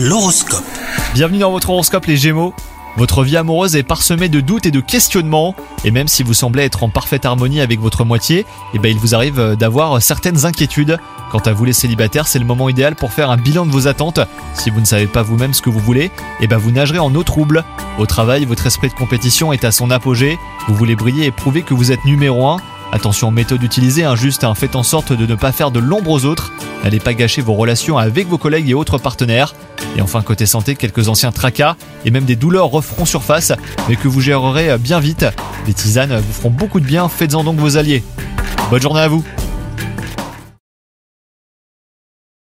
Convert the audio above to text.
L'horoscope. Bienvenue dans votre horoscope les Gémeaux. Votre vie amoureuse est parsemée de doutes et de questionnements, et même si vous semblez être en parfaite harmonie avec votre moitié, eh ben il vous arrive euh, d'avoir certaines inquiétudes. Quant à vous les célibataires, c'est le moment idéal pour faire un bilan de vos attentes. Si vous ne savez pas vous-même ce que vous voulez, eh ben vous nagerez en eau trouble. Au travail, votre esprit de compétition est à son apogée, vous voulez briller et prouver que vous êtes numéro 1. Attention aux méthodes utilisées, hein, faites en sorte de ne pas faire de l'ombre aux autres. N'allez pas gâcher vos relations avec vos collègues et autres partenaires. Et enfin côté santé, quelques anciens tracas et même des douleurs referont surface, mais que vous gérerez bien vite. Des tisanes vous feront beaucoup de bien, faites-en donc vos alliés. Bonne journée à vous